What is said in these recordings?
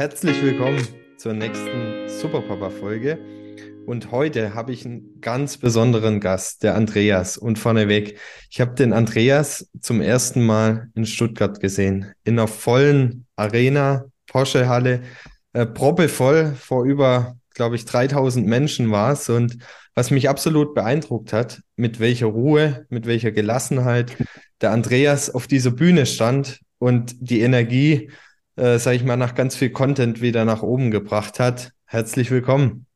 Herzlich willkommen zur nächsten Superpapa-Folge. Und heute habe ich einen ganz besonderen Gast, der Andreas. Und vorneweg, ich habe den Andreas zum ersten Mal in Stuttgart gesehen, in einer vollen Arena, Porsche-Halle, äh, proppevoll, vor über, glaube ich, 3000 Menschen war es. Und was mich absolut beeindruckt hat, mit welcher Ruhe, mit welcher Gelassenheit der Andreas auf dieser Bühne stand und die Energie, äh, sage ich mal, nach ganz viel Content wieder nach oben gebracht hat. Herzlich willkommen.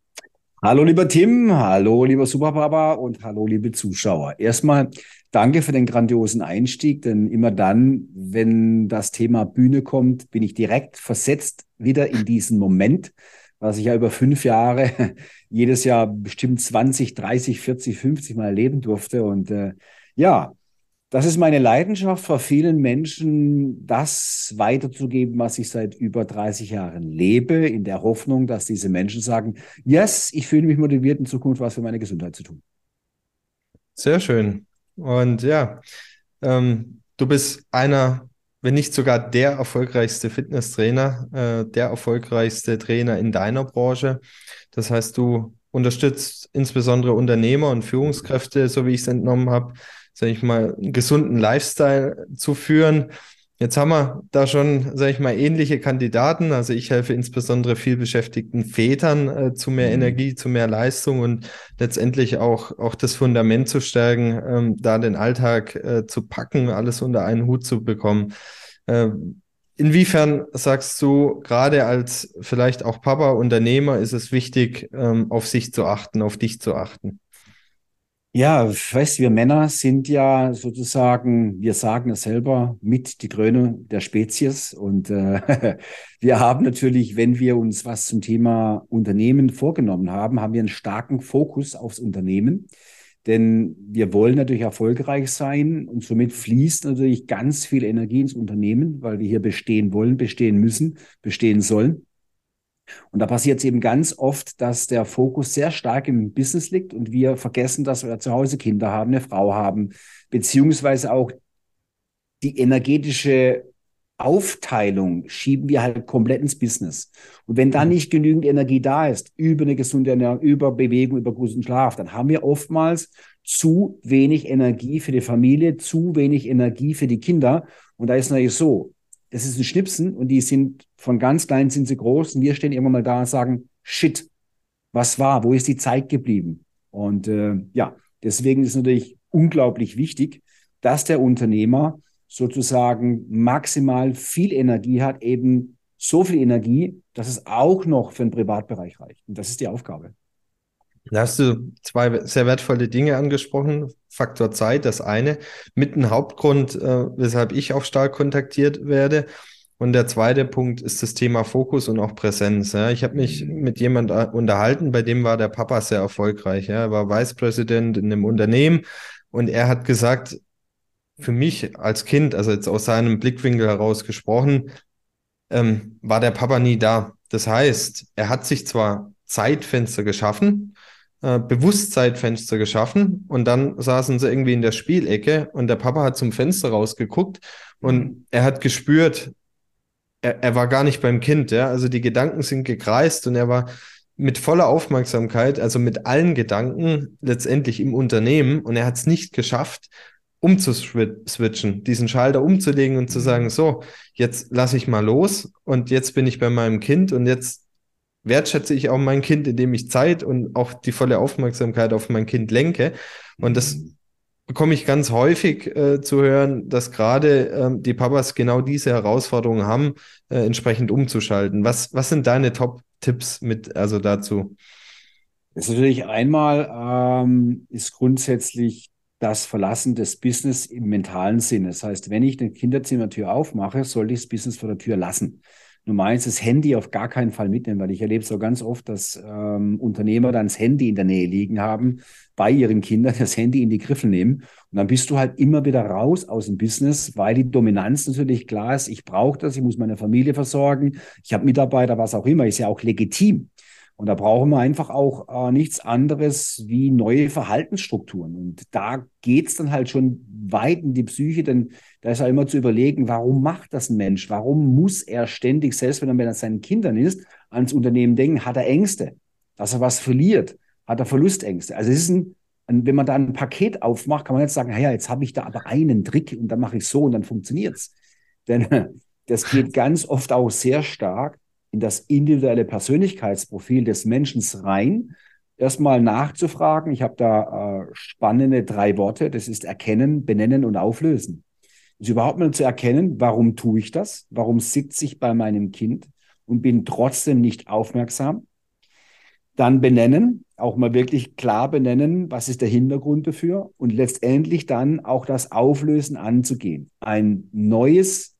Hallo lieber Tim, hallo lieber Superpapa und hallo liebe Zuschauer. Erstmal danke für den grandiosen Einstieg, denn immer dann, wenn das Thema Bühne kommt, bin ich direkt versetzt wieder in diesen Moment, was ich ja über fünf Jahre jedes Jahr bestimmt 20, 30, 40, 50 Mal erleben durfte. Und äh, ja, das ist meine Leidenschaft vor vielen Menschen, das weiterzugeben, was ich seit über 30 Jahren lebe, in der Hoffnung, dass diese Menschen sagen, yes, ich fühle mich motiviert, in Zukunft was für meine Gesundheit zu tun. Sehr schön. Und ja, ähm, du bist einer, wenn nicht sogar der erfolgreichste Fitnesstrainer, äh, der erfolgreichste Trainer in deiner Branche. Das heißt, du unterstützt insbesondere Unternehmer und Führungskräfte, so wie ich es entnommen habe, sage ich mal, einen gesunden Lifestyle zu führen. Jetzt haben wir da schon, sage ich mal, ähnliche Kandidaten. Also ich helfe insbesondere viel beschäftigten Vätern äh, zu mehr mhm. Energie, zu mehr Leistung und letztendlich auch, auch das Fundament zu stärken, ähm, da den Alltag äh, zu packen, alles unter einen Hut zu bekommen. Äh, inwiefern sagst du, gerade als vielleicht auch Papa, Unternehmer, ist es wichtig, ähm, auf sich zu achten, auf dich zu achten? Ja, weißt, wir Männer sind ja sozusagen, wir sagen es selber, mit die Krönung der Spezies. Und äh, wir haben natürlich, wenn wir uns was zum Thema Unternehmen vorgenommen haben, haben wir einen starken Fokus aufs Unternehmen. Denn wir wollen natürlich erfolgreich sein und somit fließt natürlich ganz viel Energie ins Unternehmen, weil wir hier bestehen wollen, bestehen müssen, bestehen sollen. Und da passiert es eben ganz oft, dass der Fokus sehr stark im Business liegt und wir vergessen, dass wir zu Hause Kinder haben, eine Frau haben, beziehungsweise auch die energetische Aufteilung schieben wir halt komplett ins Business. Und wenn da mhm. nicht genügend Energie da ist, über eine gesunde Ernährung, über Bewegung, über guten Schlaf, dann haben wir oftmals zu wenig Energie für die Familie, zu wenig Energie für die Kinder. Und da ist natürlich so, das ist ein Schnipsen und die sind von ganz klein sind sie groß und wir stehen irgendwann mal da und sagen, shit, was war, wo ist die Zeit geblieben? Und äh, ja, deswegen ist natürlich unglaublich wichtig, dass der Unternehmer sozusagen maximal viel Energie hat, eben so viel Energie, dass es auch noch für den Privatbereich reicht. Und das ist die Aufgabe. Da hast du zwei sehr wertvolle Dinge angesprochen. Faktor Zeit, das eine, mit ein Hauptgrund, äh, weshalb ich auch stark kontaktiert werde. Und der zweite Punkt ist das Thema Fokus und auch Präsenz. Ja. Ich habe mich mhm. mit jemand äh, unterhalten, bei dem war der Papa sehr erfolgreich. Ja. Er war Vice President in einem Unternehmen und er hat gesagt, für mich als Kind, also jetzt aus seinem Blickwinkel heraus gesprochen, ähm, war der Papa nie da. Das heißt, er hat sich zwar Zeitfenster geschaffen, äh, Bewusstseinfenster geschaffen und dann saßen sie irgendwie in der Spielecke und der Papa hat zum Fenster rausgeguckt und mhm. er hat gespürt, er, er war gar nicht beim Kind, ja. Also die Gedanken sind gekreist und er war mit voller Aufmerksamkeit, also mit allen Gedanken letztendlich im Unternehmen und er hat es nicht geschafft, umzuswitchen, diesen Schalter umzulegen und zu mhm. sagen, so, jetzt lasse ich mal los und jetzt bin ich bei meinem Kind und jetzt wertschätze ich auch mein Kind, indem ich Zeit und auch die volle Aufmerksamkeit auf mein Kind lenke. Und das mhm. bekomme ich ganz häufig äh, zu hören, dass gerade ähm, die Papas genau diese Herausforderungen haben, äh, entsprechend umzuschalten. Was, was sind deine Top-Tipps mit, also dazu? Das ist natürlich einmal, ähm, ist grundsätzlich das Verlassen des Business im mentalen Sinne. Das heißt, wenn ich eine Kinderzimmertür aufmache, sollte ich das Business vor der Tür lassen. Nummer eins, das Handy auf gar keinen Fall mitnehmen, weil ich erlebe so ganz oft, dass ähm, Unternehmer dann das Handy in der Nähe liegen haben, bei ihren Kindern das Handy in die Griffel nehmen. Und dann bist du halt immer wieder raus aus dem Business, weil die Dominanz natürlich klar ist, ich brauche das, ich muss meine Familie versorgen, ich habe Mitarbeiter, was auch immer, ist ja auch legitim. Und da brauchen wir einfach auch äh, nichts anderes wie neue Verhaltensstrukturen. Und da geht's dann halt schon weit in die Psyche, denn da ist ja immer zu überlegen, warum macht das ein Mensch? Warum muss er ständig, selbst wenn er mit seinen Kindern ist, ans Unternehmen denken? Hat er Ängste, dass er was verliert? Hat er Verlustängste? Also es ist ein, wenn man da ein Paket aufmacht, kann man jetzt sagen, ja, jetzt habe ich da aber einen Trick und dann mache ich so und dann funktioniert's. Denn das geht ganz oft auch sehr stark in das individuelle Persönlichkeitsprofil des Menschen rein, erstmal nachzufragen. Ich habe da äh, spannende drei Worte. Das ist erkennen, benennen und auflösen. Ist überhaupt mal zu erkennen, warum tue ich das? Warum sitze ich bei meinem Kind und bin trotzdem nicht aufmerksam? Dann benennen, auch mal wirklich klar benennen, was ist der Hintergrund dafür und letztendlich dann auch das Auflösen anzugehen. Ein neues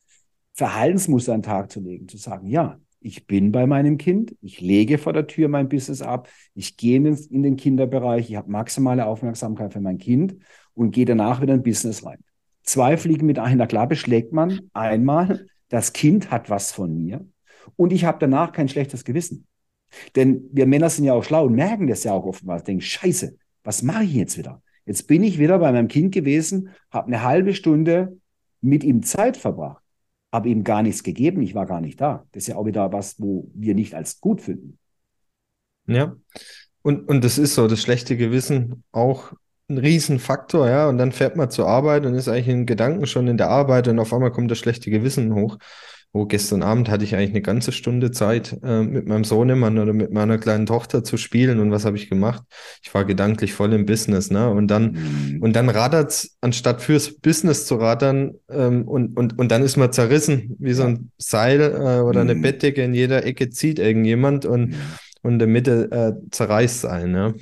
Verhaltensmuster an den Tag zu legen, zu sagen, ja, ich bin bei meinem Kind, ich lege vor der Tür mein Business ab, ich gehe in den Kinderbereich, ich habe maximale Aufmerksamkeit für mein Kind und gehe danach wieder in Business rein. Zwei Fliegen mit einer Klappe schlägt man einmal, das Kind hat was von mir und ich habe danach kein schlechtes Gewissen. Denn wir Männer sind ja auch schlau und merken das ja auch oftmals, denken, scheiße, was mache ich jetzt wieder? Jetzt bin ich wieder bei meinem Kind gewesen, habe eine halbe Stunde mit ihm Zeit verbracht habe ihm gar nichts gegeben, ich war gar nicht da. Das ist ja auch wieder was, wo wir nicht als gut finden. Ja, und, und das ist so, das schlechte Gewissen auch ein Riesenfaktor, ja, und dann fährt man zur Arbeit und ist eigentlich in Gedanken schon in der Arbeit und auf einmal kommt das schlechte Gewissen hoch oh, gestern Abend hatte ich eigentlich eine ganze Stunde Zeit, äh, mit meinem Sohnemann oder mit meiner kleinen Tochter zu spielen. Und was habe ich gemacht? Ich war gedanklich voll im Business, ne? Und dann, mhm. und dann radert's, anstatt fürs Business zu radern, ähm, und, und, und dann ist man zerrissen, wie so ein Seil äh, oder mhm. eine Bettdecke in jeder Ecke zieht irgendjemand und, mhm. und in der Mitte äh, zerreißt ein, ne?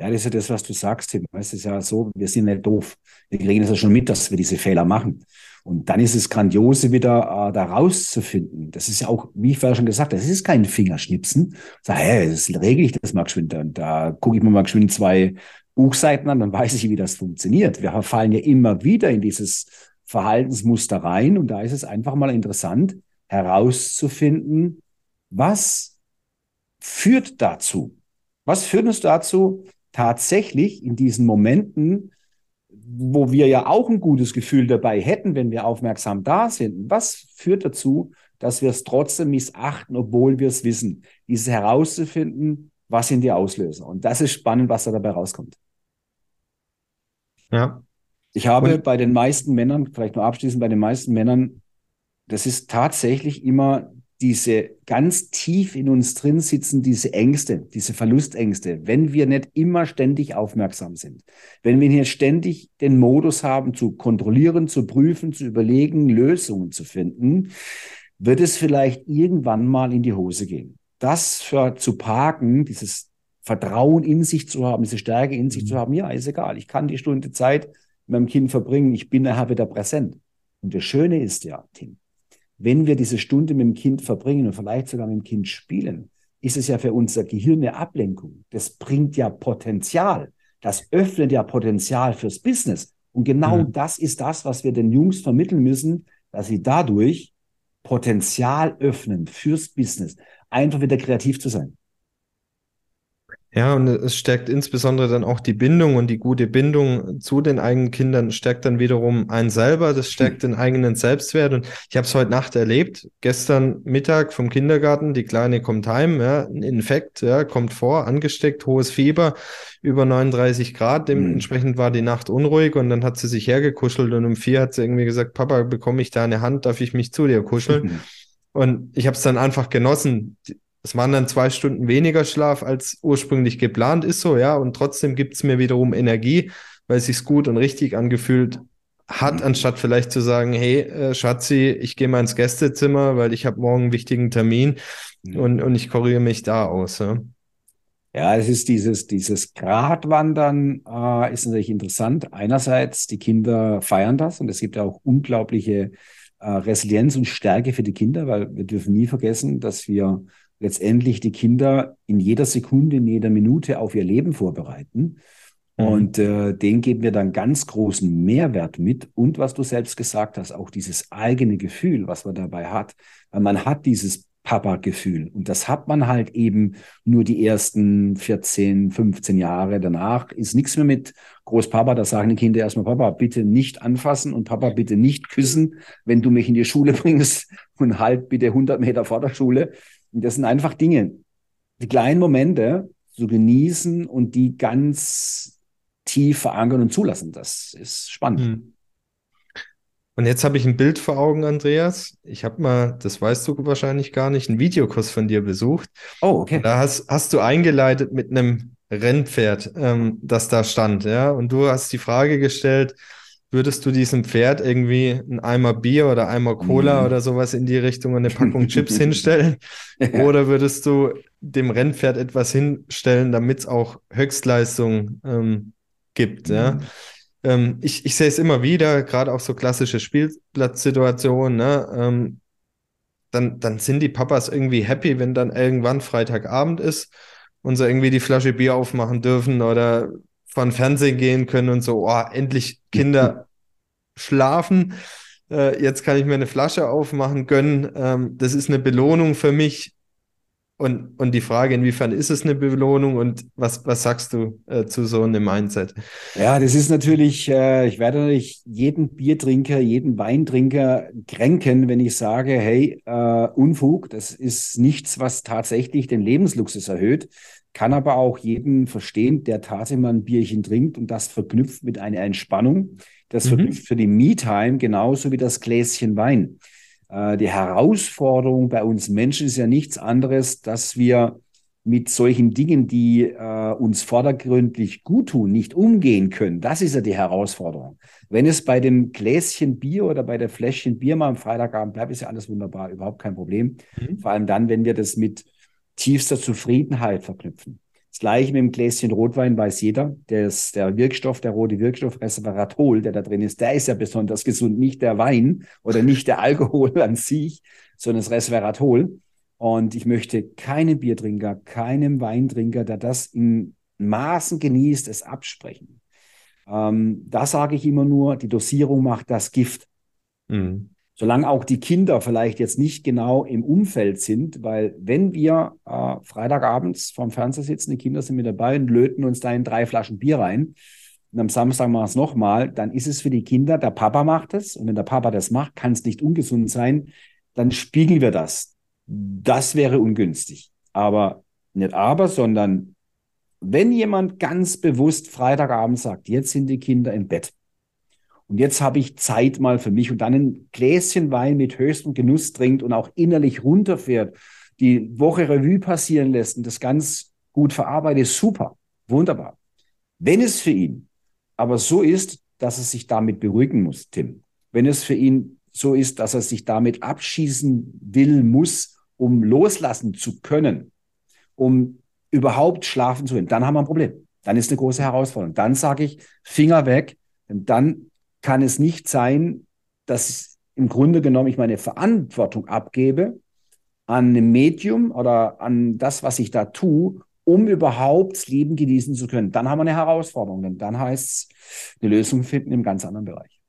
Ja, das ist ja das, was du sagst, Tim. Es ist ja so, wir sind nicht doof. Wir kriegen das ja schon mit, dass wir diese Fehler machen. Und dann ist es grandiose, wieder äh, da rauszufinden. Das ist ja auch, wie ich vorher schon gesagt habe, das ist kein Fingerschnipsen. Sag, hey, das regel ich das mal geschwind. Und da gucke ich mir mal geschwind zwei Buchseiten an, dann weiß ich, wie das funktioniert. Wir fallen ja immer wieder in dieses Verhaltensmuster rein. Und da ist es einfach mal interessant, herauszufinden, was führt dazu? Was führt uns dazu, tatsächlich in diesen Momenten wo wir ja auch ein gutes Gefühl dabei hätten, wenn wir aufmerksam da sind. Was führt dazu, dass wir es trotzdem missachten, obwohl wir es wissen? Dieses herauszufinden, was sind die Auslöser? Und das ist spannend, was da dabei rauskommt. Ja. Ich habe Und bei den meisten Männern, vielleicht nur abschließend bei den meisten Männern, das ist tatsächlich immer diese ganz tief in uns drin sitzen, diese Ängste, diese Verlustängste, wenn wir nicht immer ständig aufmerksam sind, wenn wir hier ständig den Modus haben, zu kontrollieren, zu prüfen, zu überlegen, Lösungen zu finden, wird es vielleicht irgendwann mal in die Hose gehen. Das für zu parken, dieses Vertrauen in sich zu haben, diese Stärke in sich mhm. zu haben, ja, ist egal. Ich kann die Stunde Zeit mit meinem Kind verbringen. Ich bin nachher wieder präsent. Und das Schöne ist ja, Tim, wenn wir diese Stunde mit dem Kind verbringen und vielleicht sogar mit dem Kind spielen, ist es ja für unser Gehirn eine Ablenkung. Das bringt ja Potenzial. Das öffnet ja Potenzial fürs Business. Und genau mhm. das ist das, was wir den Jungs vermitteln müssen, dass sie dadurch Potenzial öffnen fürs Business. Einfach wieder kreativ zu sein. Ja, und es stärkt insbesondere dann auch die Bindung und die gute Bindung zu den eigenen Kindern stärkt dann wiederum einen selber, das stärkt mhm. den eigenen Selbstwert. Und ich habe es heute Nacht erlebt, gestern Mittag vom Kindergarten, die Kleine kommt heim, ja, ein Infekt, ja, kommt vor, angesteckt, hohes Fieber, über 39 Grad, dementsprechend mhm. war die Nacht unruhig und dann hat sie sich hergekuschelt und um vier hat sie irgendwie gesagt, Papa, bekomme ich da eine Hand, darf ich mich zu dir kuscheln? Mhm. Und ich habe es dann einfach genossen. Es waren dann zwei Stunden weniger Schlaf, als ursprünglich geplant ist so, ja. Und trotzdem gibt es mir wiederum Energie, weil es sich gut und richtig angefühlt hat, mhm. anstatt vielleicht zu sagen, hey, äh, Schatzi, ich gehe mal ins Gästezimmer, weil ich habe morgen einen wichtigen Termin und, und ich korrigiere mich da aus. Ja. Ja, es ist dieses, dieses Gratwandern äh, ist natürlich interessant. Einerseits, die Kinder feiern das und es gibt auch unglaubliche äh, Resilienz und Stärke für die Kinder, weil wir dürfen nie vergessen, dass wir letztendlich die Kinder in jeder Sekunde, in jeder Minute auf ihr Leben vorbereiten. Mhm. Und äh, den geben wir dann ganz großen Mehrwert mit. Und was du selbst gesagt hast, auch dieses eigene Gefühl, was man dabei hat. Weil man hat dieses Papa-Gefühl. Und das hat man halt eben nur die ersten 14, 15 Jahre. Danach ist nichts mehr mit Großpapa. Da sagen die Kinder erstmal, Papa, bitte nicht anfassen und Papa, bitte nicht küssen, wenn du mich in die Schule bringst und halt bitte 100 Meter vor der Schule. Das sind einfach Dinge, die kleinen Momente zu genießen und die ganz tief verankern und zulassen. Das ist spannend. Hm. Und jetzt habe ich ein Bild vor Augen, Andreas. Ich habe mal, das weißt du wahrscheinlich gar nicht, einen Videokurs von dir besucht. Oh, okay. Da hast, hast du eingeleitet mit einem Rennpferd, ähm, das da stand, ja. Und du hast die Frage gestellt, würdest du diesem Pferd irgendwie ein Eimer Bier oder Eimer Cola mm. oder sowas in die Richtung und eine Packung Chips hinstellen? Oder würdest du dem Rennpferd etwas hinstellen, damit es auch Höchstleistung ähm, gibt, mm. ja? Mhm ähm, ich, ich sehe es immer wieder, gerade auch so klassische Spielplatzsituationen, ne? Ähm, dann, dann sind die Papas irgendwie happy, wenn dann irgendwann Freitagabend ist und sie irgendwie die Flasche Bier aufmachen dürfen oder von Fernsehen gehen können und so, oh, endlich Kinder schlafen. Äh, jetzt kann ich mir eine Flasche aufmachen, gönnen. Ähm, das ist eine Belohnung für mich. Und, und die Frage, inwiefern ist es eine Belohnung und was, was sagst du äh, zu so einem Mindset? Ja, das ist natürlich, äh, ich werde natürlich jeden Biertrinker, jeden Weintrinker kränken, wenn ich sage, hey, äh, Unfug, das ist nichts, was tatsächlich den Lebensluxus erhöht, kann aber auch jeden verstehen, der tatsächlich mal ein Bierchen trinkt und das verknüpft mit einer Entspannung, das mhm. verknüpft für die Me-Time genauso wie das Gläschen Wein. Äh, die Herausforderung bei uns Menschen ist ja nichts anderes, dass wir mit solchen Dingen, die äh, uns vordergründlich gut tun, nicht umgehen können. Das ist ja die Herausforderung. Wenn es bei dem Gläschen Bier oder bei der Fläschchen Bier mal am Freitagabend bleibt, ist ja alles wunderbar, überhaupt kein Problem. Mhm. Vor allem dann, wenn wir das mit tiefster Zufriedenheit verknüpfen. Das gleiche mit dem Gläschen Rotwein weiß jeder. Der, ist, der Wirkstoff, der rote Wirkstoff Resveratrol, der da drin ist, der ist ja besonders gesund. Nicht der Wein oder nicht der Alkohol an sich, sondern das Resveratrol. Und ich möchte keinem Biertrinker, keinem Weintrinker, der das in Maßen genießt, es absprechen. Ähm, da sage ich immer nur, die Dosierung macht das Gift. Mhm solange auch die Kinder vielleicht jetzt nicht genau im Umfeld sind, weil wenn wir äh, Freitagabends vorm Fernseher sitzen, die Kinder sind mit dabei und löten uns da in drei Flaschen Bier rein und am Samstag machen wir es nochmal, dann ist es für die Kinder, der Papa macht es und wenn der Papa das macht, kann es nicht ungesund sein, dann spiegeln wir das. Das wäre ungünstig. Aber nicht aber, sondern wenn jemand ganz bewusst Freitagabend sagt, jetzt sind die Kinder im Bett, und jetzt habe ich Zeit mal für mich und dann ein Gläschen Wein mit höchstem Genuss trinkt und auch innerlich runterfährt, die Woche Revue passieren lässt und das ganz gut verarbeitet, super, wunderbar. Wenn es für ihn aber so ist, dass er sich damit beruhigen muss, Tim, wenn es für ihn so ist, dass er sich damit abschießen will, muss, um loslassen zu können, um überhaupt schlafen zu können, dann haben wir ein Problem. Dann ist eine große Herausforderung. Dann sage ich, Finger weg, denn dann kann es nicht sein, dass im Grunde genommen ich meine Verantwortung abgebe an ein Medium oder an das, was ich da tue, um überhaupt das Leben genießen zu können. Dann haben wir eine Herausforderung, denn dann heißt es, eine Lösung finden im ganz anderen Bereich.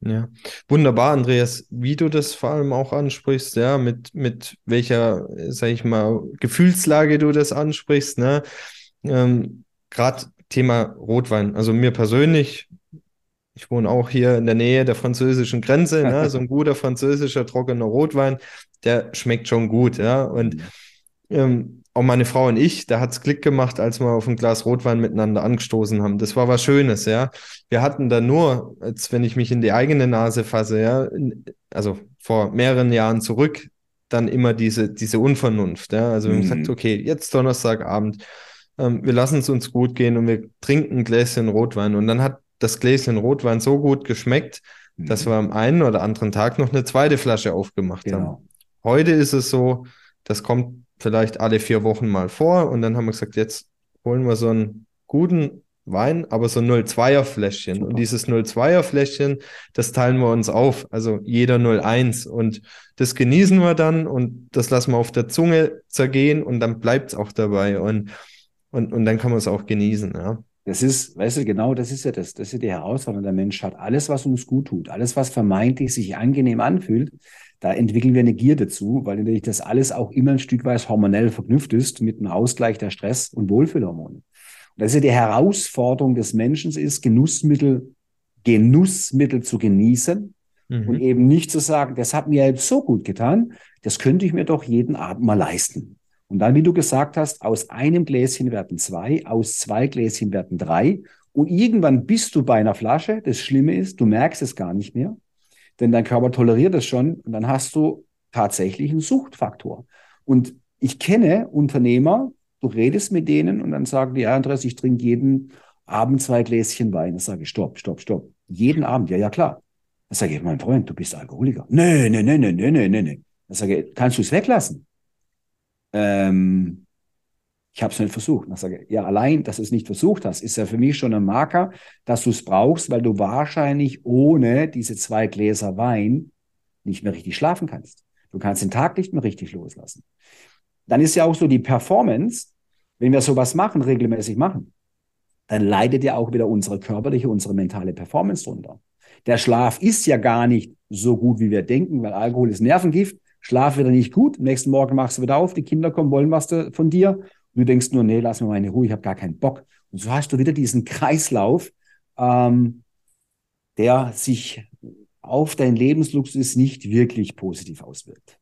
Ja, wunderbar, Andreas, wie du das vor allem auch ansprichst, ja, mit, mit welcher, sag ich mal, Gefühlslage du das ansprichst, ne? Ähm, Gerade Thema Rotwein. Also mir persönlich, ich wohne auch hier in der Nähe der französischen Grenze, ne? so ein guter französischer trockener Rotwein, der schmeckt schon gut, ja. Und mhm. ähm, auch meine Frau und ich, da hat's Klick gemacht, als wir auf ein Glas Rotwein miteinander angestoßen haben. Das war was Schönes, ja. Wir hatten da nur, als wenn ich mich in die eigene Nase fasse, ja, also vor mehreren Jahren zurück, dann immer diese, diese Unvernunft, ja. Also wir mhm. haben gesagt, okay, jetzt Donnerstagabend, ähm, wir lassen es uns gut gehen und wir trinken ein Gläschen Rotwein. Und dann hat das Gläschen Rotwein so gut geschmeckt, mhm. dass wir am einen oder anderen Tag noch eine zweite Flasche aufgemacht genau. haben. Heute ist es so, das kommt vielleicht alle vier Wochen mal vor und dann haben wir gesagt, jetzt holen wir so einen guten Wein, aber so 0,2er Fläschchen. Super. Und dieses 0,2er Fläschchen, das teilen wir uns auf, also jeder 0,1 und das genießen wir dann und das lassen wir auf der Zunge zergehen und dann bleibt es auch dabei und, und, und dann kann man es auch genießen, ja. Das ist, weißt du, genau das ist ja das, das ist ja die Herausforderung. Der Mensch hat alles, was uns gut tut, alles, was vermeintlich sich angenehm anfühlt, da entwickeln wir eine Gier dazu, weil natürlich das alles auch immer ein Stück weit hormonell verknüpft ist mit einem Ausgleich der Stress- und Wohlfühlhormone. Und das ist ja die Herausforderung des Menschen ist, Genussmittel, Genussmittel zu genießen mhm. und eben nicht zu sagen, das hat mir jetzt so gut getan, das könnte ich mir doch jeden Abend mal leisten. Und dann, wie du gesagt hast, aus einem Gläschen werden zwei, aus zwei Gläschen werden drei. Und irgendwann bist du bei einer Flasche. Das Schlimme ist, du merkst es gar nicht mehr, denn dein Körper toleriert es schon. Und dann hast du tatsächlich einen Suchtfaktor. Und ich kenne Unternehmer, du redest mit denen und dann sagen die, ja, Andreas, ich trinke jeden Abend zwei Gläschen Wein. Dann sage ich, stopp, stopp, stopp. Jeden Abend, ja, ja, klar. Dann sage ich, mein Freund, du bist Alkoholiker. Nee, nee, nee, nee, nee, nee, nee. Dann sage ich, kannst du es weglassen? Ähm, ich habe es nicht versucht. Und sage, ja, allein, dass du es nicht versucht hast, ist ja für mich schon ein Marker, dass du es brauchst, weil du wahrscheinlich ohne diese zwei Gläser Wein nicht mehr richtig schlafen kannst. Du kannst den Tag nicht mehr richtig loslassen. Dann ist ja auch so die Performance, wenn wir sowas machen, regelmäßig machen, dann leidet ja auch wieder unsere körperliche, unsere mentale Performance drunter. Der Schlaf ist ja gar nicht so gut, wie wir denken, weil Alkohol ist Nervengift. Schlaf wieder nicht gut, am nächsten Morgen machst du wieder auf, die Kinder kommen, wollen was von dir. Und du denkst nur, nee, lass mir meine Ruhe, ich habe gar keinen Bock. Und so hast du wieder diesen Kreislauf, ähm, der sich auf dein Lebensluxus nicht wirklich positiv auswirkt.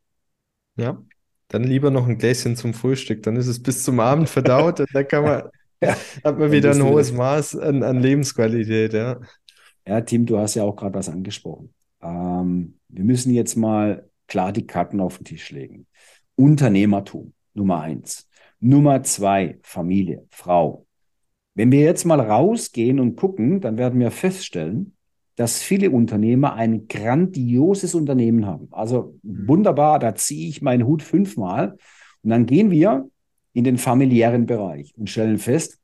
Ja, dann lieber noch ein Gläschen zum Frühstück, dann ist es bis zum Abend verdaut und dann kann man, ja, hat man wieder ein hohes Maß an, an, Lebensqualität, ja. Ja, Tim, du hast ja auch gerade was angesprochen. Ähm, wir müssen jetzt mal klar die Karten auf den Tisch legen. Unternehmertum, Nummer eins. Nummer zwei, Familie, Frau. Wenn wir jetzt mal rausgehen und gucken, dann werden wir feststellen, dass viele Unternehmer ein grandioses Unternehmen haben. Also wunderbar, da ziehe ich meinen Hut fünfmal. Und dann gehen wir in den familiären Bereich und stellen fest,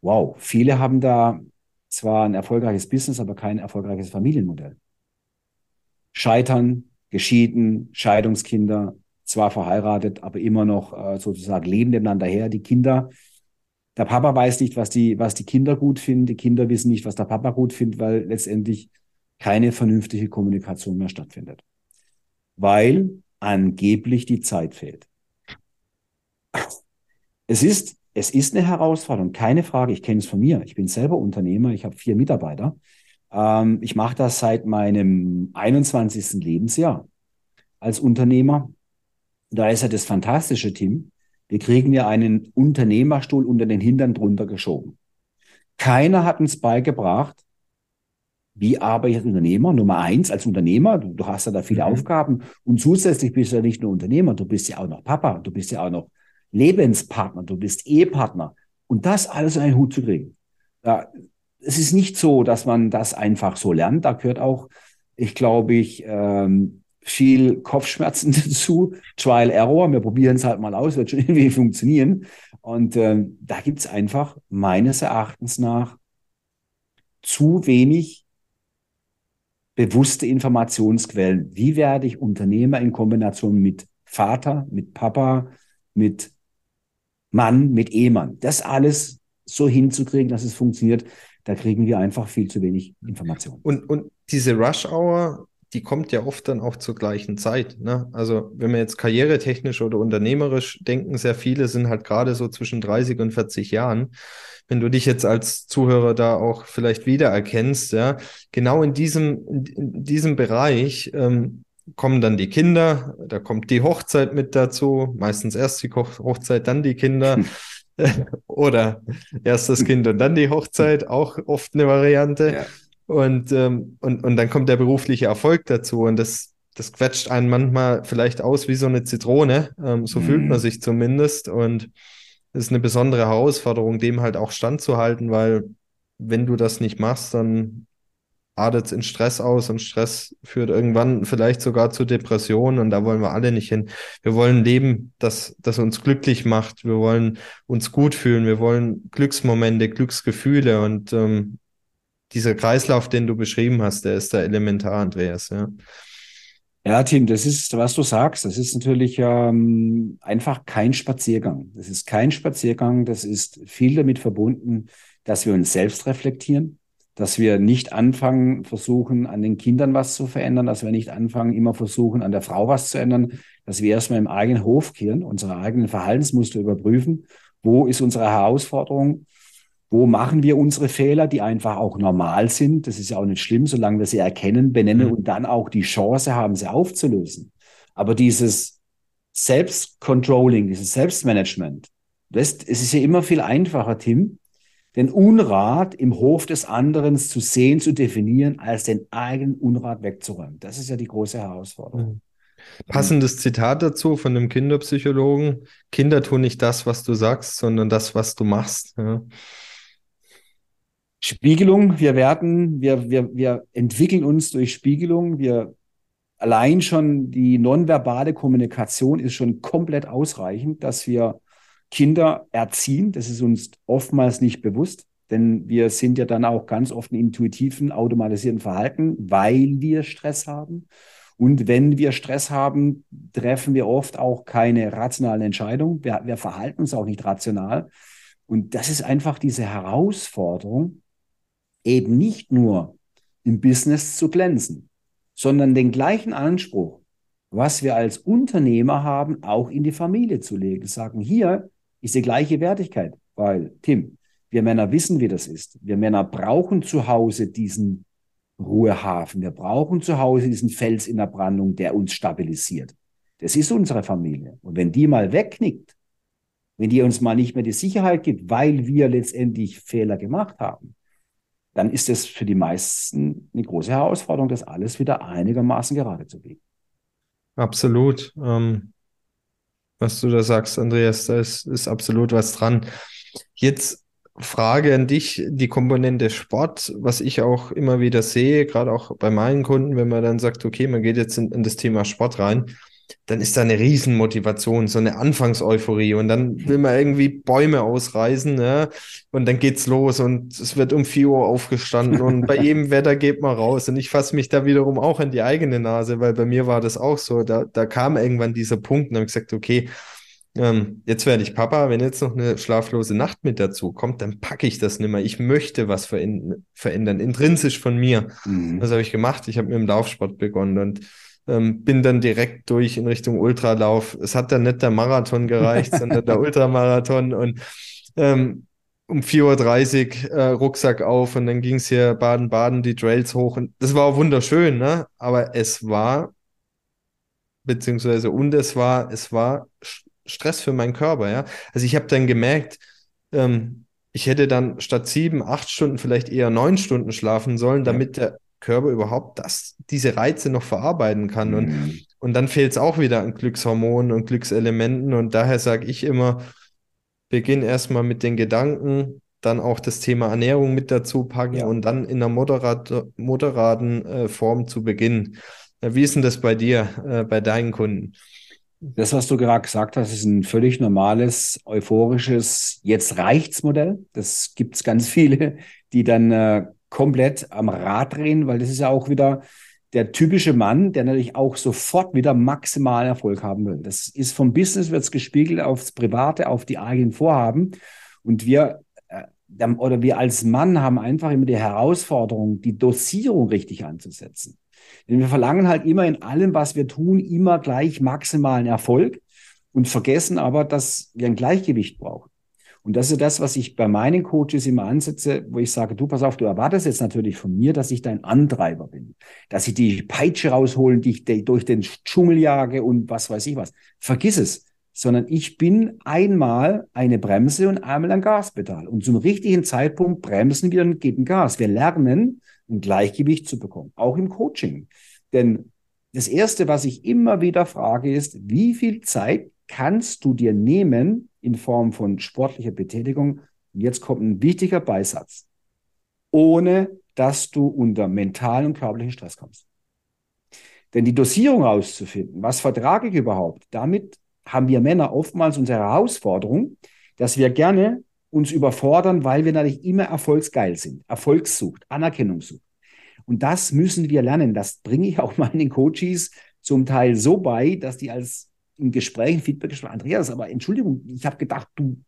wow, viele haben da zwar ein erfolgreiches Business, aber kein erfolgreiches Familienmodell. Scheitern, geschieden, Scheidungskinder, zwar verheiratet, aber immer noch äh, sozusagen leben nebeneinander her. Die Kinder, der Papa weiß nicht, was die, was die Kinder gut finden, die Kinder wissen nicht, was der Papa gut findet, weil letztendlich keine vernünftige Kommunikation mehr stattfindet. Weil angeblich die Zeit fehlt. Es ist, es ist eine Herausforderung, keine Frage. Ich kenne es von mir. Ich bin selber Unternehmer, ich habe vier Mitarbeiter. Ähm, ich mache das seit meinem 21. Lebensjahr als Unternehmer. Da ist ja das fantastische Team. Wir kriegen ja einen Unternehmerstuhl unter den Hintern drunter geschoben. Keiner hat uns beigebracht, wie arbeite ich als Unternehmer? Nummer eins, als Unternehmer, du, du hast ja da viele mhm. Aufgaben und zusätzlich bist du ja nicht nur Unternehmer, du bist ja auch noch Papa, du bist ja auch noch Lebenspartner, du bist Ehepartner. Und das alles in einen Hut zu kriegen. Da, es ist nicht so, dass man das einfach so lernt. Da gehört auch, ich glaube ich, ähm, viel Kopfschmerzen dazu, Trial Error. Wir probieren es halt mal aus, wird schon irgendwie funktionieren. Und ähm, da gibt es einfach meines Erachtens nach zu wenig bewusste Informationsquellen. Wie werde ich Unternehmer in Kombination mit Vater, mit Papa, mit Mann, mit Ehemann? Das alles so hinzukriegen, dass es funktioniert, da kriegen wir einfach viel zu wenig Informationen. Und, und diese Rush Hour, die kommt ja oft dann auch zur gleichen Zeit. Ne? Also wenn wir jetzt karrieretechnisch oder unternehmerisch denken, sehr viele sind halt gerade so zwischen 30 und 40 Jahren. Wenn du dich jetzt als Zuhörer da auch vielleicht wiedererkennst, ja, genau in diesem, in diesem Bereich ähm, kommen dann die Kinder, da kommt die Hochzeit mit dazu, meistens erst die Hochzeit, dann die Kinder. Oder erst das Kind und dann die Hochzeit, auch oft eine Variante. Ja. Und, ähm, und, und dann kommt der berufliche Erfolg dazu und das, das quetscht einen manchmal vielleicht aus wie so eine Zitrone. Ähm, so mhm. fühlt man mhm. sich zumindest. Und es ist eine besondere Herausforderung, dem halt auch standzuhalten, weil wenn du das nicht machst, dann artet in Stress aus und Stress führt irgendwann vielleicht sogar zu Depressionen und da wollen wir alle nicht hin. Wir wollen leben, das, das uns glücklich macht. Wir wollen uns gut fühlen. Wir wollen Glücksmomente, Glücksgefühle und ähm, dieser Kreislauf, den du beschrieben hast, der ist da elementar, Andreas. Ja. Ja, Tim, das ist, was du sagst, das ist natürlich ähm, einfach kein Spaziergang. Das ist kein Spaziergang, das ist viel damit verbunden, dass wir uns selbst reflektieren, dass wir nicht anfangen, versuchen, an den Kindern was zu verändern, dass wir nicht anfangen, immer versuchen, an der Frau was zu ändern, dass wir erstmal im eigenen Hof kehren, unsere eigenen Verhaltensmuster überprüfen. Wo ist unsere Herausforderung? Wo machen wir unsere Fehler, die einfach auch normal sind? Das ist ja auch nicht schlimm, solange wir sie erkennen, benennen mhm. und dann auch die Chance haben, sie aufzulösen. Aber dieses Selbstcontrolling, dieses Selbstmanagement, das, es ist ja immer viel einfacher, Tim, den Unrat im Hof des anderen zu sehen, zu definieren, als den eigenen Unrat wegzuräumen. Das ist ja die große Herausforderung. Mhm. Passendes Zitat dazu von einem Kinderpsychologen. Kinder tun nicht das, was du sagst, sondern das, was du machst. Ja. Spiegelung, wir werden, wir, wir, wir entwickeln uns durch Spiegelung. Wir allein schon die nonverbale Kommunikation ist schon komplett ausreichend, dass wir Kinder erziehen. Das ist uns oftmals nicht bewusst, denn wir sind ja dann auch ganz oft in intuitiven, automatisierten Verhalten, weil wir Stress haben. Und wenn wir Stress haben, treffen wir oft auch keine rationalen Entscheidungen. Wir, wir verhalten uns auch nicht rational. Und das ist einfach diese Herausforderung, eben nicht nur im Business zu glänzen, sondern den gleichen Anspruch, was wir als Unternehmer haben, auch in die Familie zu legen. Sagen, hier ist die gleiche Wertigkeit, weil, Tim, wir Männer wissen, wie das ist. Wir Männer brauchen zu Hause diesen Ruhehafen. Wir brauchen zu Hause diesen Fels in der Brandung, der uns stabilisiert. Das ist unsere Familie. Und wenn die mal wegknickt, wenn die uns mal nicht mehr die Sicherheit gibt, weil wir letztendlich Fehler gemacht haben, dann ist es für die meisten eine große Herausforderung, das alles wieder einigermaßen gerade zu biegen. Absolut. Ähm, was du da sagst, Andreas, da ist, ist absolut was dran. Jetzt Frage an dich, die Komponente Sport, was ich auch immer wieder sehe, gerade auch bei meinen Kunden, wenn man dann sagt, okay, man geht jetzt in, in das Thema Sport rein, dann ist da eine Riesenmotivation, so eine Anfangseuphorie und dann will man irgendwie Bäume ausreißen ja, und dann geht's los und es wird um 4 Uhr aufgestanden und bei jedem Wetter geht man raus und ich fasse mich da wiederum auch in die eigene Nase, weil bei mir war das auch so, da, da kam irgendwann dieser Punkt und habe gesagt, okay, ähm, jetzt werde ich Papa, wenn jetzt noch eine schlaflose Nacht mit dazu kommt, dann packe ich das nicht mehr. Ich möchte was verändern, intrinsisch von mir. Mhm. Was habe ich gemacht? Ich habe mit dem Laufsport begonnen und ähm, bin dann direkt durch in Richtung Ultralauf. Es hat dann nicht der Marathon gereicht, sondern der Ultramarathon und ähm, um 4.30 Uhr äh, Rucksack auf und dann ging es hier Baden-Baden die Trails hoch und das war auch wunderschön, ne? Aber es war, beziehungsweise und es war, es war Stress für meinen Körper, ja. Also ich habe dann gemerkt, ähm, ich hätte dann statt sieben, acht Stunden vielleicht eher neun Stunden schlafen sollen, damit ja. der Körper überhaupt das, diese Reize noch verarbeiten kann. Mhm. Und, und dann fehlt es auch wieder an Glückshormonen und Glückselementen. Und daher sage ich immer, beginn erstmal mit den Gedanken, dann auch das Thema Ernährung mit dazu packen ja. und dann in einer moderat, moderaten äh, Form zu beginnen. Äh, wie ist denn das bei dir, äh, bei deinen Kunden? Das, was du gerade gesagt hast, ist ein völlig normales, euphorisches Jetzt reicht's Modell. Das gibt es ganz viele, die dann äh, komplett am Rad drehen, weil das ist ja auch wieder der typische Mann, der natürlich auch sofort wieder maximalen Erfolg haben will. Das ist vom Business wird's gespiegelt aufs Private, auf die eigenen Vorhaben. Und wir äh, oder wir als Mann haben einfach immer die Herausforderung, die Dosierung richtig anzusetzen. Denn wir verlangen halt immer in allem, was wir tun, immer gleich maximalen Erfolg und vergessen aber, dass wir ein Gleichgewicht brauchen. Und das ist das, was ich bei meinen Coaches immer ansetze, wo ich sage, du pass auf, du erwartest jetzt natürlich von mir, dass ich dein Antreiber bin, dass ich die Peitsche rausholen, die ich durch den Dschungel jage und was weiß ich was. Vergiss es, sondern ich bin einmal eine Bremse und einmal ein Gaspedal. Und zum richtigen Zeitpunkt bremsen wir und geben Gas. Wir lernen, ein Gleichgewicht zu bekommen, auch im Coaching. Denn das Erste, was ich immer wieder frage, ist, wie viel Zeit kannst du dir nehmen in Form von sportlicher Betätigung? Und jetzt kommt ein wichtiger Beisatz. Ohne dass du unter mentalen und körperlichen Stress kommst. Denn die Dosierung auszufinden, was vertrage ich überhaupt, damit haben wir Männer oftmals unsere Herausforderung, dass wir gerne uns überfordern, weil wir natürlich immer erfolgsgeil sind, Erfolgssucht, Anerkennungssucht. Und das müssen wir lernen. Das bringe ich auch meinen Coaches zum Teil so bei, dass die als in Gesprächen, Feedback gesprochen, Andreas, aber Entschuldigung, ich habe gedacht, du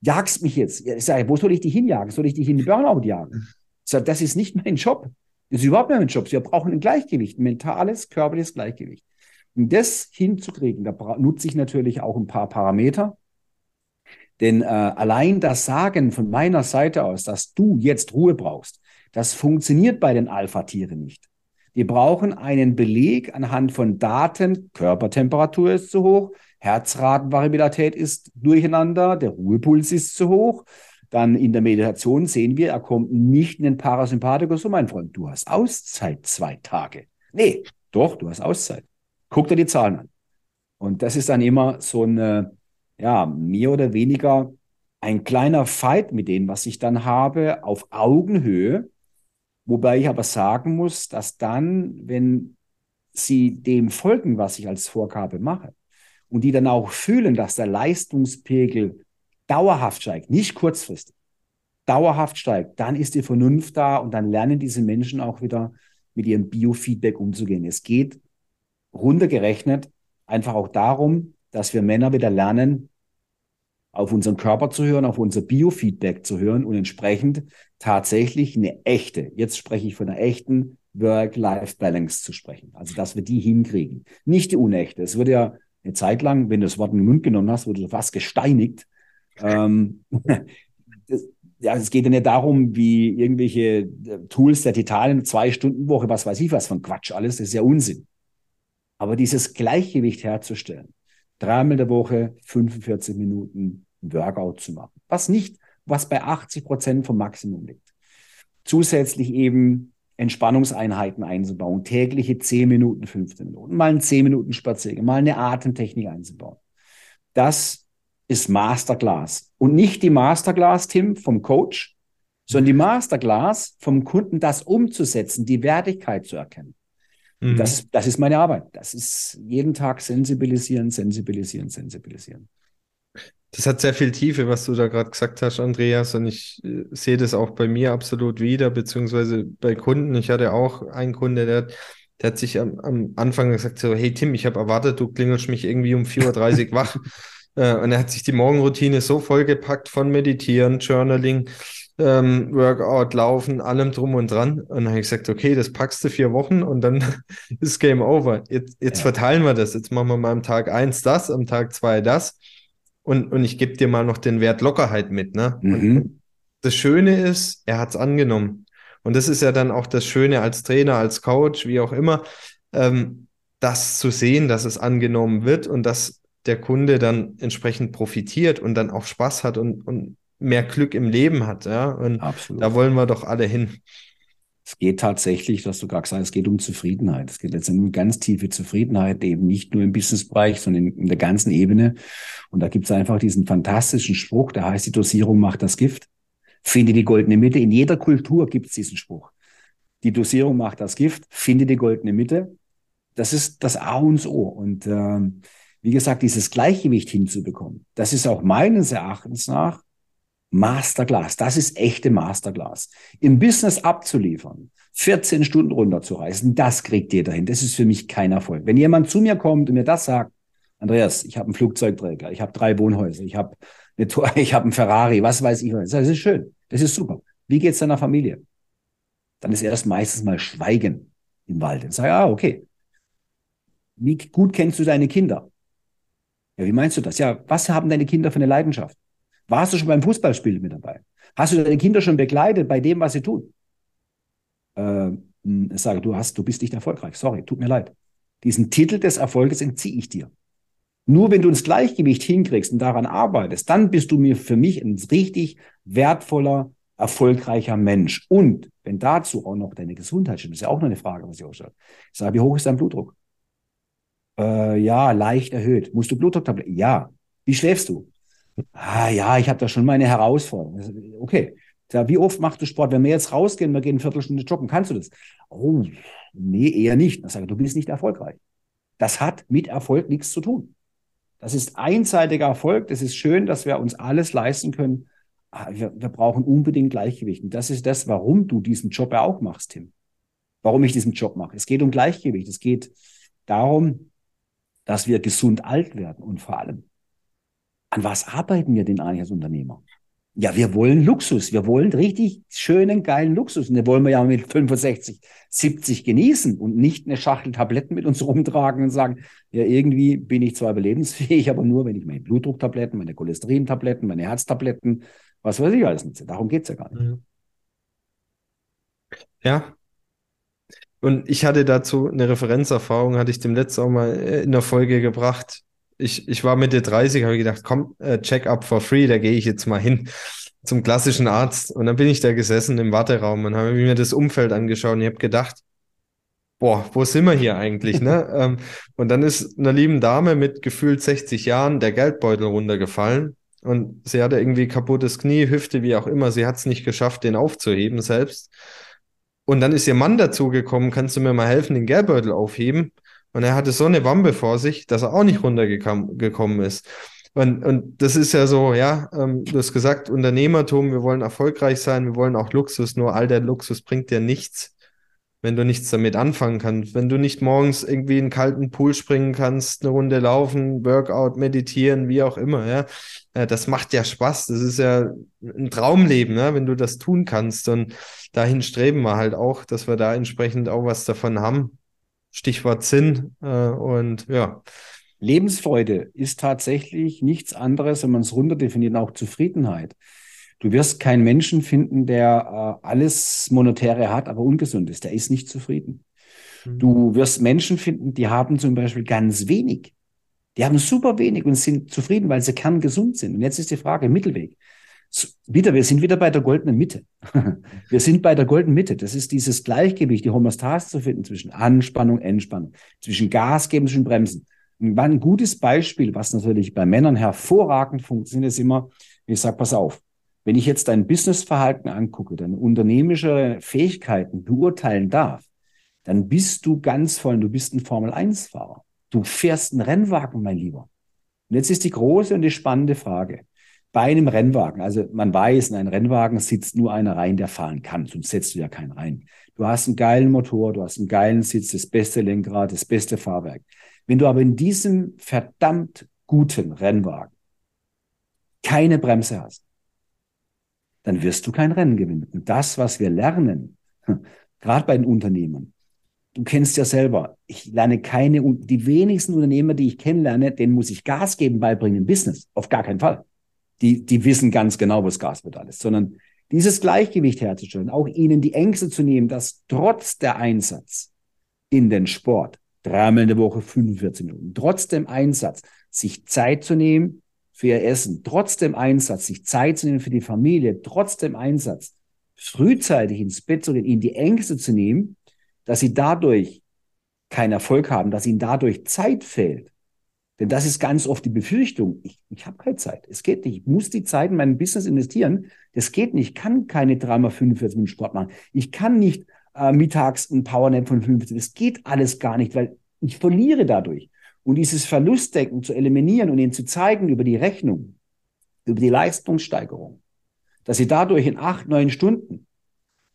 jagst mich jetzt. Ich sage, wo soll ich dich hinjagen? Soll ich dich in den Burnout jagen? Ich sage, das ist nicht mein Job. Das ist überhaupt nicht mein Job. Wir brauchen ein Gleichgewicht, ein mentales, körperliches Gleichgewicht. Um das hinzukriegen, da nutze ich natürlich auch ein paar Parameter. Denn äh, allein das Sagen von meiner Seite aus, dass du jetzt Ruhe brauchst, das funktioniert bei den Alpha-Tieren nicht. Die brauchen einen Beleg anhand von Daten, Körpertemperatur ist zu hoch, Herzratenvariabilität ist durcheinander, der Ruhepuls ist zu hoch. Dann in der Meditation sehen wir, er kommt nicht in den Parasympathikus. So, mein Freund, du hast Auszeit zwei Tage. Nee, doch, du hast Auszeit. Guck dir die Zahlen an. Und das ist dann immer so eine, ja, mehr oder weniger ein kleiner Fight mit denen, was ich dann habe, auf Augenhöhe. Wobei ich aber sagen muss, dass dann, wenn sie dem folgen, was ich als Vorgabe mache, und die dann auch fühlen, dass der Leistungspegel dauerhaft steigt, nicht kurzfristig, dauerhaft steigt, dann ist die Vernunft da und dann lernen diese Menschen auch wieder mit ihrem Biofeedback umzugehen. Es geht runtergerechnet einfach auch darum, dass wir Männer wieder lernen, auf unseren Körper zu hören, auf unser Biofeedback zu hören und entsprechend tatsächlich eine echte, jetzt spreche ich von einer echten Work-Life-Balance zu sprechen. Also, dass wir die hinkriegen. Nicht die unechte. Es wird ja eine Zeit lang, wenn du das Wort in den Mund genommen hast, wurde fast gesteinigt. Ähm, das, ja, es geht ja nicht darum, wie irgendwelche äh, Tools der Titanen, zwei Stunden Woche, was weiß ich was von Quatsch alles, das ist ja Unsinn. Aber dieses Gleichgewicht herzustellen, dreimal der Woche 45 Minuten Workout zu machen, was nicht, was bei 80 Prozent vom Maximum liegt. Zusätzlich eben Entspannungseinheiten einzubauen, tägliche 10 Minuten, 15 Minuten, mal ein 10 Minuten Spaziergang, mal eine Atemtechnik einzubauen. Das ist Masterclass. Und nicht die Masterclass, Tim, vom Coach, sondern die Masterclass vom Kunden, das umzusetzen, die Wertigkeit zu erkennen. Mhm. Das, das ist meine Arbeit. Das ist jeden Tag sensibilisieren, sensibilisieren, sensibilisieren. Das hat sehr viel Tiefe, was du da gerade gesagt hast, Andreas. Und ich äh, sehe das auch bei mir absolut wieder, beziehungsweise bei Kunden. Ich hatte auch einen Kunde, der, der hat sich am, am Anfang gesagt, so, hey Tim, ich habe erwartet, du klingelst mich irgendwie um 4.30 Uhr wach. Äh, und er hat sich die Morgenroutine so vollgepackt von Meditieren, Journaling, ähm, Workout, Laufen, allem drum und dran. Und dann habe ich gesagt, okay, das packst du vier Wochen und dann ist Game Over. Jetzt, jetzt ja. verteilen wir das. Jetzt machen wir mal am Tag eins das, am Tag zwei das. Und, und ich gebe dir mal noch den Wert Lockerheit mit. Ne? Mhm. das Schöne ist, er hat es angenommen. Und das ist ja dann auch das Schöne als Trainer, als Coach, wie auch immer, ähm, das zu sehen, dass es angenommen wird und dass der Kunde dann entsprechend profitiert und dann auch Spaß hat und, und mehr Glück im Leben hat. Ja? Und Absolut. da wollen wir doch alle hin. Es geht tatsächlich, was du gerade gesagt hast, es geht um Zufriedenheit. Es geht letztendlich um ganz tiefe Zufriedenheit, eben nicht nur im Businessbereich, sondern in, in der ganzen Ebene. Und da gibt es einfach diesen fantastischen Spruch, der heißt, die Dosierung macht das Gift. Finde die goldene Mitte. In jeder Kultur gibt es diesen Spruch. Die Dosierung macht das Gift, finde die goldene Mitte. Das ist das A und O. Und äh, wie gesagt, dieses Gleichgewicht hinzubekommen, das ist auch meines Erachtens nach Masterclass. Das ist echte Masterclass. Im Business abzuliefern, 14 Stunden runterzureißen, das kriegt ihr dahin. Das ist für mich kein Erfolg. Wenn jemand zu mir kommt und mir das sagt, Andreas, ich habe einen Flugzeugträger, ich habe drei Wohnhäuser, ich habe eine ich habe einen Ferrari, was weiß ich. Das ist schön. Das ist super. Wie geht's deiner Familie? Dann ist erst meistens mal Schweigen im Wald. Und sage, ah, okay. Wie gut kennst du deine Kinder? Ja, wie meinst du das? Ja, was haben deine Kinder für eine Leidenschaft? Warst du schon beim Fußballspiel mit dabei? Hast du deine Kinder schon begleitet bei dem, was sie tun? Äh, ich sage, du hast, du bist nicht erfolgreich. Sorry, tut mir leid. Diesen Titel des Erfolges entziehe ich dir. Nur wenn du ins Gleichgewicht hinkriegst und daran arbeitest, dann bist du mir für mich ein richtig wertvoller, erfolgreicher Mensch. Und wenn dazu auch noch deine Gesundheit stimmt, ist ja auch noch eine Frage, was ich auch sage. Ich sage, wie hoch ist dein Blutdruck? Äh, ja, leicht erhöht. Musst du Blutdrucktabletten? Ja. Wie schläfst du? Ah ja, ich habe da schon meine Herausforderung. Okay. Ja, wie oft machst du Sport? Wenn wir jetzt rausgehen, wir gehen eine Viertelstunde joggen, kannst du das? Oh, nee, eher nicht. Dann sage ich, du bist nicht erfolgreich. Das hat mit Erfolg nichts zu tun. Das ist einseitiger Erfolg. Das ist schön, dass wir uns alles leisten können. Ah, wir, wir brauchen unbedingt Gleichgewicht. Und das ist das, warum du diesen Job ja auch machst, Tim. Warum ich diesen Job mache. Es geht um Gleichgewicht. Es geht darum, dass wir gesund alt werden und vor allem an was arbeiten wir denn eigentlich als Unternehmer? Ja, wir wollen Luxus. Wir wollen richtig schönen, geilen Luxus. Und den wollen wir ja mit 65, 70 genießen und nicht eine Schachtel Tabletten mit uns rumtragen und sagen, ja, irgendwie bin ich zwar überlebensfähig, aber nur, wenn ich meine Blutdrucktabletten, meine Cholesterintabletten, meine Herztabletten, was weiß ich alles nutze. Darum geht's ja gar nicht. Mhm. Ja. Und ich hatte dazu eine Referenzerfahrung, hatte ich dem letzten auch mal in der Folge gebracht ich, ich war Mitte 30, habe gedacht, komm, äh, Check-up for free, da gehe ich jetzt mal hin zum klassischen Arzt. Und dann bin ich da gesessen im Warteraum und habe mir das Umfeld angeschaut und ich habe gedacht, boah, wo sind wir hier eigentlich? ne? Ähm, und dann ist einer lieben Dame mit gefühlt 60 Jahren der Geldbeutel runtergefallen und sie hatte irgendwie kaputtes Knie, Hüfte, wie auch immer. Sie hat es nicht geschafft, den aufzuheben selbst. Und dann ist ihr Mann dazugekommen, kannst du mir mal helfen, den Geldbeutel aufheben? Und er hatte so eine Wampe vor sich, dass er auch nicht runtergekommen ist. Und, und das ist ja so, ja, ähm, du hast gesagt, Unternehmertum, wir wollen erfolgreich sein, wir wollen auch Luxus, nur all der Luxus bringt dir nichts, wenn du nichts damit anfangen kannst. Wenn du nicht morgens irgendwie in einen kalten Pool springen kannst, eine Runde laufen, Workout, meditieren, wie auch immer, ja, äh, das macht ja Spaß. Das ist ja ein Traumleben, ja, wenn du das tun kannst. Und dahin streben wir halt auch, dass wir da entsprechend auch was davon haben. Stichwort Sinn äh, und ja. Lebensfreude ist tatsächlich nichts anderes, wenn man es runterdefiniert, auch Zufriedenheit. Du wirst keinen Menschen finden, der äh, alles Monetäre hat, aber ungesund ist. Der ist nicht zufrieden. Mhm. Du wirst Menschen finden, die haben zum Beispiel ganz wenig. Die haben super wenig und sind zufrieden, weil sie kerngesund sind. Und jetzt ist die Frage, Mittelweg wieder, wir sind wieder bei der goldenen Mitte. Wir sind bei der goldenen Mitte. Das ist dieses Gleichgewicht, die Homostase zu finden zwischen Anspannung, Entspannung, zwischen Gas geben, zwischen Bremsen. Und ein gutes Beispiel, was natürlich bei Männern hervorragend funktioniert, ist immer, ich sage, pass auf, wenn ich jetzt dein Businessverhalten angucke, deine unternehmische Fähigkeiten beurteilen darf, dann bist du ganz voll, du bist ein Formel-1-Fahrer. Du fährst einen Rennwagen, mein Lieber. Und jetzt ist die große und die spannende Frage bei einem Rennwagen, also man weiß, in einem Rennwagen sitzt nur einer rein, der fahren kann, sonst setzt du ja keinen rein. Du hast einen geilen Motor, du hast einen geilen Sitz, das beste Lenkrad, das beste Fahrwerk. Wenn du aber in diesem verdammt guten Rennwagen keine Bremse hast, dann wirst du kein Rennen gewinnen. Und das, was wir lernen, gerade bei den Unternehmen, du kennst ja selber, ich lerne keine, die wenigsten Unternehmer, die ich kennenlerne, denen muss ich Gas geben beibringen im Business. Auf gar keinen Fall die, die wissen ganz genau, was Gaspedal ist, sondern dieses Gleichgewicht herzustellen, auch ihnen die Ängste zu nehmen, dass trotz der Einsatz in den Sport, dreimal in der Woche 45 Minuten, trotz dem Einsatz, sich Zeit zu nehmen für ihr Essen, trotz dem Einsatz, sich Zeit zu nehmen für die Familie, trotz dem Einsatz, frühzeitig ins Bett zu gehen, ihnen die Ängste zu nehmen, dass sie dadurch keinen Erfolg haben, dass ihnen dadurch Zeit fehlt, denn das ist ganz oft die Befürchtung. Ich, ich habe keine Zeit. Es geht nicht. Ich muss die Zeit in mein Business investieren. Das geht nicht. Ich kann keine dreimal 45 Minuten Sport machen. Ich kann nicht äh, mittags ein Powernap von 15. Das geht alles gar nicht, weil ich verliere dadurch. Und dieses Verlustdenken zu eliminieren und ihnen zu zeigen über die Rechnung, über die Leistungssteigerung, dass sie dadurch in acht, neun Stunden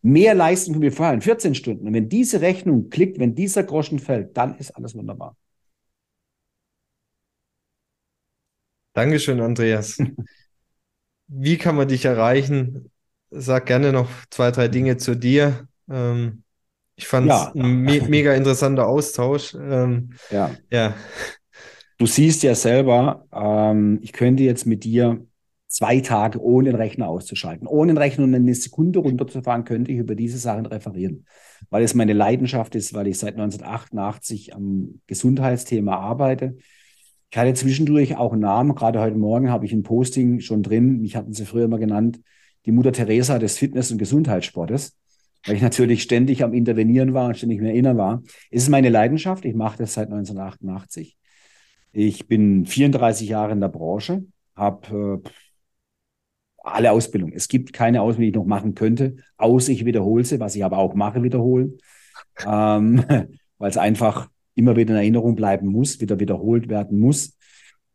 mehr leisten können wie vorher in 14 Stunden. Und wenn diese Rechnung klickt, wenn dieser Groschen fällt, dann ist alles wunderbar. Dankeschön, Andreas. Wie kann man dich erreichen? Sag gerne noch zwei, drei Dinge zu dir. Ähm, ich fand es ja. ein me mega interessanter Austausch. Ähm, ja. ja. Du siehst ja selber, ähm, ich könnte jetzt mit dir zwei Tage ohne den Rechner auszuschalten, ohne den Rechner eine Sekunde runterzufahren, könnte ich über diese Sachen referieren, weil es meine Leidenschaft ist, weil ich seit 1988 am Gesundheitsthema arbeite ich hatte zwischendurch auch einen Namen. Gerade heute Morgen habe ich ein Posting schon drin. Mich hatten sie früher immer genannt, die Mutter Teresa des Fitness- und Gesundheitssportes, weil ich natürlich ständig am Intervenieren war und ständig im Erinnern war. Es ist meine Leidenschaft. Ich mache das seit 1988. Ich bin 34 Jahre in der Branche, habe äh, alle Ausbildung. Es gibt keine Ausbildung, die ich noch machen könnte, außer ich wiederhole sie, was ich aber auch mache, wiederholen. Ähm, weil es einfach immer wieder in Erinnerung bleiben muss, wieder wiederholt werden muss.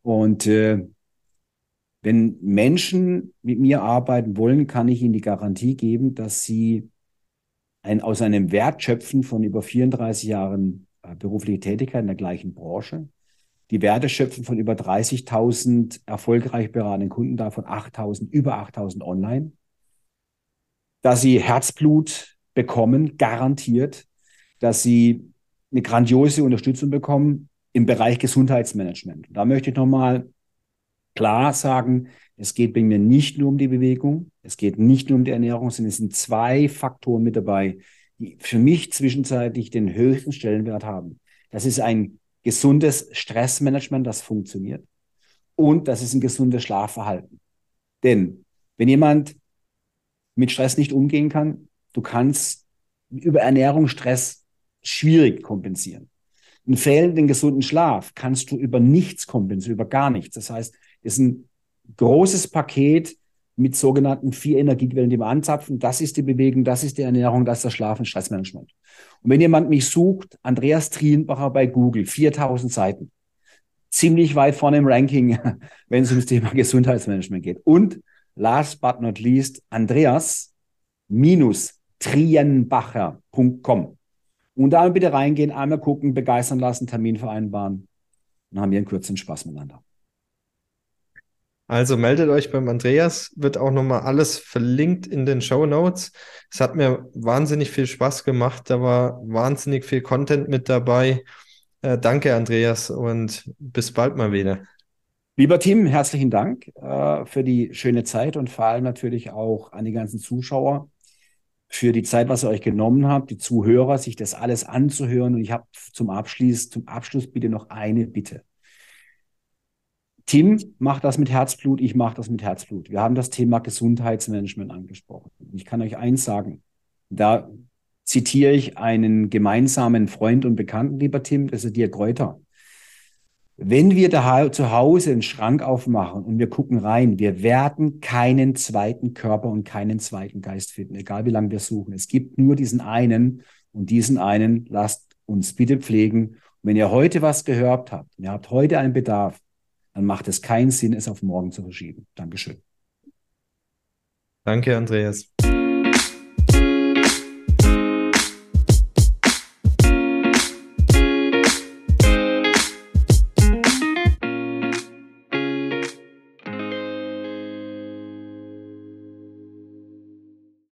Und äh, wenn Menschen mit mir arbeiten wollen, kann ich ihnen die Garantie geben, dass sie ein, aus einem Wert schöpfen von über 34 Jahren äh, berufliche Tätigkeit in der gleichen Branche, die Werte schöpfen von über 30.000 erfolgreich beratenden Kunden, davon 8.000, über 8.000 online. Dass sie Herzblut bekommen, garantiert, dass sie eine grandiose Unterstützung bekommen im Bereich Gesundheitsmanagement. Da möchte ich nochmal klar sagen, es geht bei mir nicht nur um die Bewegung, es geht nicht nur um die Ernährung, sondern es sind zwei Faktoren mit dabei, die für mich zwischenzeitlich den höchsten Stellenwert haben. Das ist ein gesundes Stressmanagement, das funktioniert. Und das ist ein gesundes Schlafverhalten. Denn wenn jemand mit Stress nicht umgehen kann, du kannst über Ernährung Stress schwierig kompensieren. Einen fehlenden gesunden Schlaf kannst du über nichts kompensieren, über gar nichts. Das heißt, es ist ein großes Paket mit sogenannten vier Energiequellen, die wir anzapfen. Das ist die Bewegung, das ist die Ernährung, das ist das Schlafen, Stressmanagement. Und wenn jemand mich sucht, Andreas Trienbacher bei Google, 4000 Seiten, ziemlich weit vorne im Ranking, wenn es ums Thema Gesundheitsmanagement geht. Und last but not least, Andreas minus trienbacher.com. Und da bitte reingehen, einmal gucken, begeistern lassen, Termin vereinbaren. Dann haben wir einen kurzen Spaß miteinander. Also meldet euch beim Andreas, wird auch nochmal alles verlinkt in den Show Notes. Es hat mir wahnsinnig viel Spaß gemacht, da war wahnsinnig viel Content mit dabei. Äh, danke, Andreas, und bis bald mal wieder. Lieber Tim, herzlichen Dank äh, für die schöne Zeit und vor allem natürlich auch an die ganzen Zuschauer für die Zeit, was ihr euch genommen habt, die Zuhörer, sich das alles anzuhören. Und ich habe zum Abschluss, zum Abschluss bitte noch eine Bitte. Tim macht das mit Herzblut, ich mache das mit Herzblut. Wir haben das Thema Gesundheitsmanagement angesprochen. Ich kann euch eins sagen, da zitiere ich einen gemeinsamen Freund und Bekannten, lieber Tim, das ist Dirk Kräuter. Wenn wir da zu Hause einen Schrank aufmachen und wir gucken rein, wir werden keinen zweiten Körper und keinen zweiten Geist finden, egal wie lange wir suchen. Es gibt nur diesen einen und diesen einen lasst uns bitte pflegen. Und wenn ihr heute was gehört habt, ihr habt heute einen Bedarf, dann macht es keinen Sinn, es auf morgen zu verschieben. Dankeschön. Danke, Andreas.